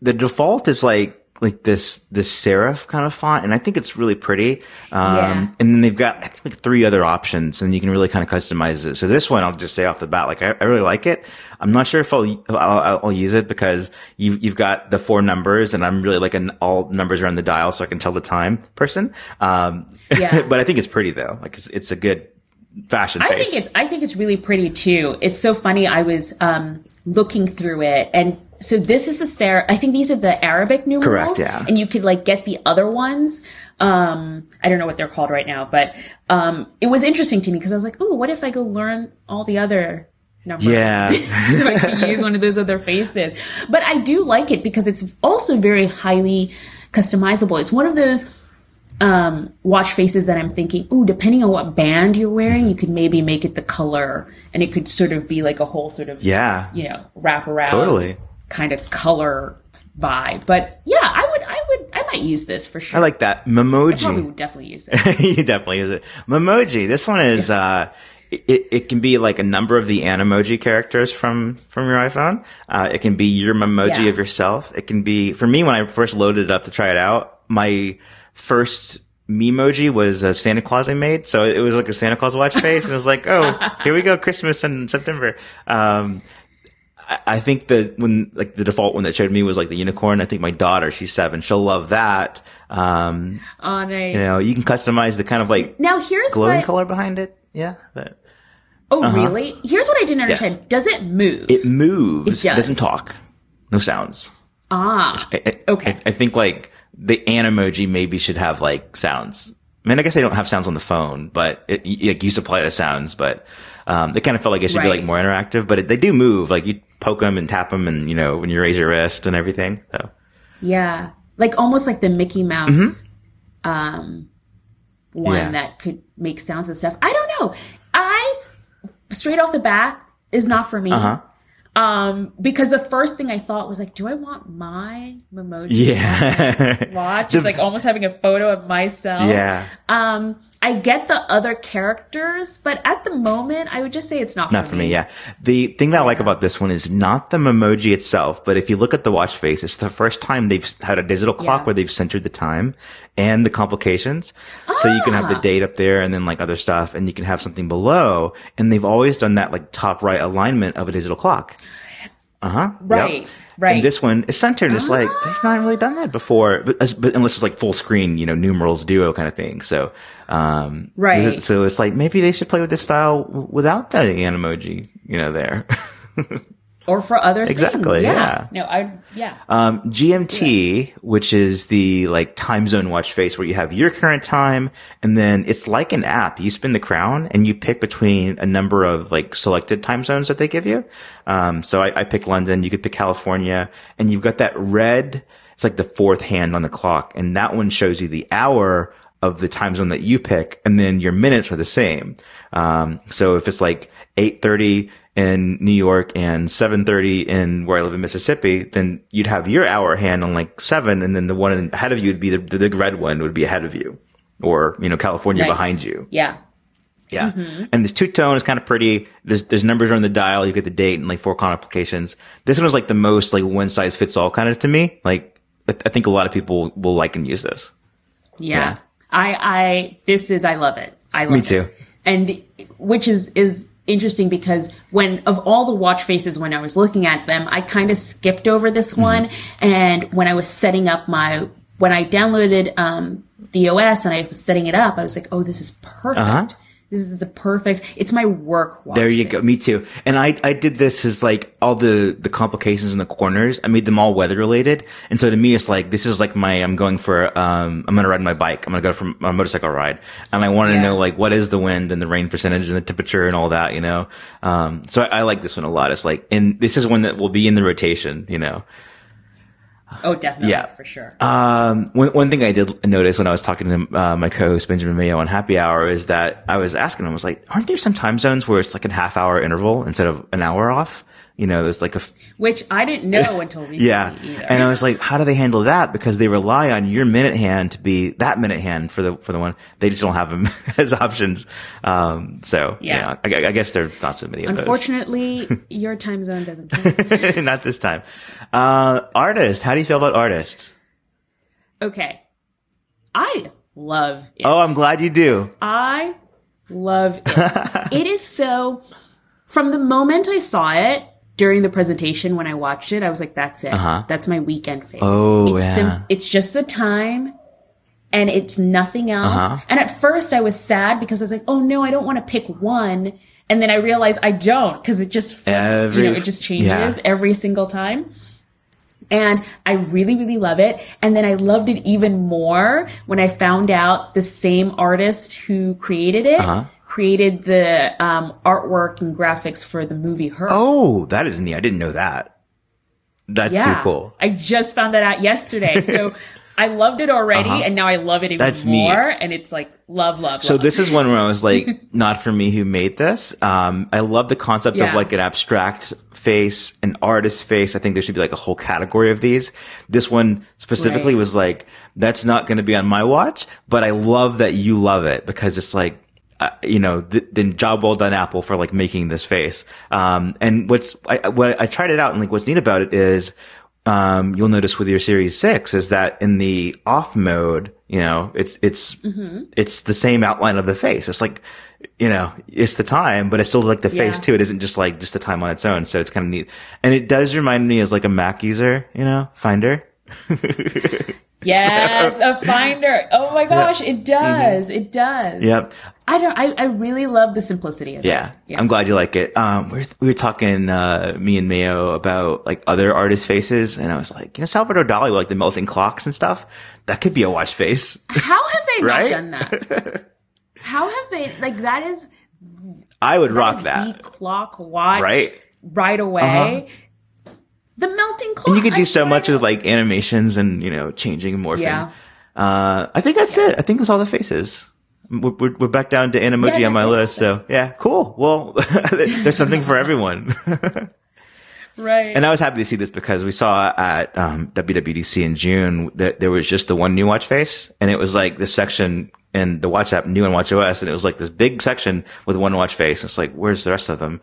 the default is like like this this serif kind of font, and I think it's really pretty. Um, Yeah. And then they've got I think, like three other options, and you can really kind of customize it. So this one, I'll just say off the bat, like I, I really like it. I'm not sure if I'll I'll, I'll use it because you you've got the four numbers, and I'm really like an all numbers are on the dial, so I can tell the time person. Um, *laughs* Yeah. but I think it's pretty though. Like it's, it's a good fashion I think it's I think it's really pretty too. It's so funny. I was um, looking through it, and so this is the Sarah. I think these are the Arabic numerals. Correct, yeah. And you could like get the other ones. Um, I don't know what they're called right now, but um, it was interesting to me because I was like, "Ooh, what if I go learn all the other numbers?" yeah. *laughs* so I can use one of those other faces. But I do like it because it's also very highly customizable. It's one of those um, watch faces that I'm thinking, ooh, depending on what band you're wearing, you could maybe make it the color and it could sort of be like a whole sort of, yeah. you know, wrap around Totally. Kind of color vibe. But yeah, I would, I would, I might use this for sure. I like that. Memoji. Probably would definitely use it. *laughs* you definitely use it. Memoji. This one is, uh, it, it can be like a number of the Animoji characters from, from your iPhone. Uh, it can be your Memoji Yeah. of yourself. It can be, for me, when I first loaded it up to try it out, my first Memoji was a Santa Claus I made. So it was like a Santa Claus watch face. And it was like, oh, *laughs* here we go. Christmas in September. Um, I- I think the when like the default one that showed me was like the unicorn. I think my daughter, she's seven, she'll love that. Um, Oh, nice. you know, you can customize the kind of like now here's glowing what, color behind it. Yeah, but oh, really? Here's what I didn't Yes. understand. Does it move? it moves. It does. doesn't talk. No sounds. ah, I, I- Okay. I, I think like the Animoji maybe should have like sounds. I mean, I guess they don't have sounds on the phone, but it, like you supply the sounds, but, um, they kind of felt like it should be like more interactive, but it, they do move. Like you poke them and tap them and, you know, when you raise your wrist and everything. So Yeah. Like almost like the Mickey Mouse um one Mm-hmm. Yeah. that could make sounds and stuff. I don't know. I straight off the bat is not for me. Uh-huh. Um because the first thing I thought was like, do I want my Memoji yeah. watch? *laughs* It's like almost having a photo of myself. yeah. Um I get the other characters, but at the moment I would just say it's not, Not for me, yeah. The thing that I like about this one is not the Memoji itself, but if you look at the watch face, it's the first time they've had a digital clock Yeah. where they've centered the time and the complications. So you can have the Ah. date up there and then like other stuff and you can have something below. And they've always done that like top right alignment of a digital clock. Uh huh. Right, right. And this one is centered. It's like they've not really done that before, but, but unless it's like full screen, you know, numerals duo kind of thing. So, um, Right. So it's like maybe they should play with this style without that emoji, you know, there. *laughs* Or for other Exactly, things. yeah. No, I yeah. Um, GMT, which is the like time zone watch face where you have your current time and then it's like an app. You spin the crown and you pick between a number of like selected time zones that they give you. Um, so I, I picked London, you could pick California and you've got that red, it's like the fourth hand on the clock and that one shows you the hour of the time zone that you pick and then your minutes are the same. Um, so if it's like 830 in New York and 730 in where I live in Mississippi, then you'd have your hour hand on like seven and then the one ahead of you would be the, the big red one would be ahead of you or, you know, California Nice. behind you. Yeah. Yeah. Mm-hmm. And this two tone is kind of pretty. There's, there's numbers on the dial. You get the date and like four complications. This one was like the most like one size fits all kind of to me. Like I, I think a lot of people will like and use this. Yeah. Yeah. I, I, this is, I love it. I love Me it. too. And which is, is interesting because when, of all the watch faces, when I was looking at them, I kind of skipped over this Mm-hmm. one. And when I was setting up my, when I downloaded, um, the OS and I was setting it up, I was like, oh, this is perfect. This is the perfect, it's my work watch. There you go. Me too. And I, I did this as like all the, the complications in the corners. I made them all weather related. And so to me, it's like, this is like my, I'm going for, um, I'm going to ride my bike. I'm going to go for a motorcycle ride. And I want to Yeah. know like, what is the wind and the rain percentage and the temperature and all that, you know? Um, so I, I like this one a lot. It's like, and this is one that will be in the rotation, you know? Oh, definitely. Yeah. For sure. Um, one, one thing I did notice when I was talking to uh, my co-host Benjamin Mayo on Happy Hour is that I was asking him, I was like, aren't there some time zones where it's like a half hour interval instead of an hour off? You know, there's like a, f- Which I didn't know *laughs* until recently yeah. either. And I was like, how do they handle that? Because they rely on your minute hand to be that minute hand for the, for the one. They just don't have them *laughs* as options. Um, so Yeah. yeah, I, I guess there are not so many of Unfortunately, *laughs* your time zone doesn't count. not this time. Uh, artist. How do you feel about artist? Okay. I love it. Oh, I'm glad you do. I love it. it is so, from the moment I saw it during the presentation when I watched it, I was like, that's it. Uh-huh. That's my weekend face. Oh, it's yeah. it's just the time and it's nothing else. Uh-huh. And at first I was sad because I was like, oh no, I don't want to pick one. And then I realized I don't because it just flips, Every- you know, it just changes yeah. every single time. And I really, really love it. And then I loved it even more when I found out the same artist who created it Uh-huh. Created the um, artwork and graphics for the movie Her. Oh, that is neat. I didn't know that. That's yeah. too cool. I just found that out yesterday. *laughs* So I loved it already, and now I love it even Uh-huh. That's neat. more. And it's like love, love, love. So love. this is one where I was like, *laughs* not for me who made this. Um, I love the concept of like an abstract face, an artist face. I think there should be like a whole category of these. This one specifically Right. was like, that's not going to be on my watch, but I love that you love it because it's like, uh, you know, the, the job well done Apple for like making this face. Um, and what's, I, what I tried it out and like what's neat about it is, um, you'll notice with your Series Six is that in the off mode, you know, it's it's it's the same outline of the face. It's like, you know, it's the time, but it's still like the face too. It isn't just like just the time on its own. So it's kind of neat, and it does remind me as like a Mac user, you know, Finder. *laughs* yes, a *laughs* finder. Oh my gosh, it does. It does. Mm-hmm. Yep. I don't. I, I really love the simplicity of Yeah. it. Yeah. I'm glad you like it. Um, we were, we were talking, uh, me and Mayo about like other artist faces. And I was like, you know, Salvador Dali, with, like the melting clocks and stuff. That could be a watch face. How have they *laughs* Right? not done that? How have they? Like that is I would that rock that. the clock watch Right? right away. The melting clock. And you could do I so much with like animations and, you know, changing and morphing. Yeah. Uh, I think that's it. I think that's all the faces. We're, we're, we're back down to Animoji Yeah, on my list. So yeah, cool. Well, *laughs* there's something for everyone. *laughs* right. and I was happy to see this because we saw at, um, WWDC in June that there was just the one new watch face and it was like this section in the watch app, new and watch OS. And it was like this big section with one watch face. It's like, where's the rest of them?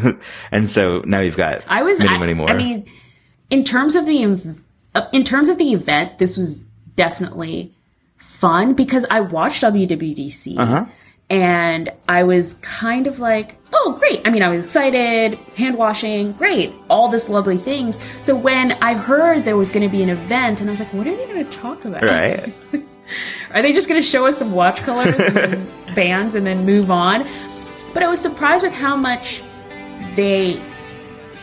*laughs* and so now you've got I was. many, I, many more. I mean, in terms of the uh, in terms of the event, this was definitely fun because I watched WWDC Uh-huh. and I was kind of like, oh, great. I mean, I was excited, hand washing, great, all this lovely things. So when I heard there was going to be an event, and I was like, what are they going to talk about? right. *laughs* Are they just going to show us some watch colors and *laughs* bands and then move on? But I was surprised with how much they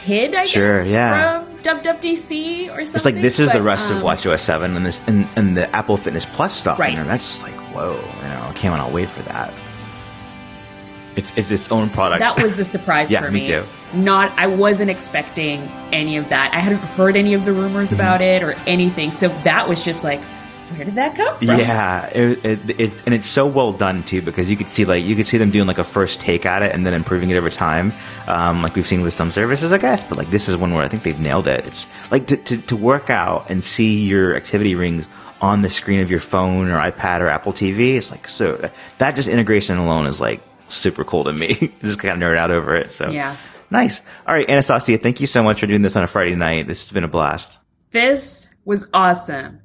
hid, I Sure, guess, yeah. from WWDC or something. It's like this is the But, rest of um, WatchOS 7 and this and, and the Apple Fitness Plus stuff Right. in there. That's like whoa, you know, I cannot wait for that. It's it's its own product. That was the *laughs* surprise Yeah, for me me. too. Not, I wasn't expecting any of that. I hadn't heard any of the rumors Mm-hmm. about it or anything. So that was just like, where did that come from? yeah, it, it, it's and it's so well done too because you could see like you could see them doing like a first take at it and then improving it over time, um, like we've seen with some services, I guess. But like this is one where I think they've nailed it. It's like to to, to work out and see your activity rings on the screen of your phone or iPad or Apple TV. It's like so that just integration alone is like super cool to me. *laughs* just kind of nerd out over it. So Yeah. nice. All right, Anastasia, thank you so much for doing this on a Friday night. This has been a blast. This was awesome.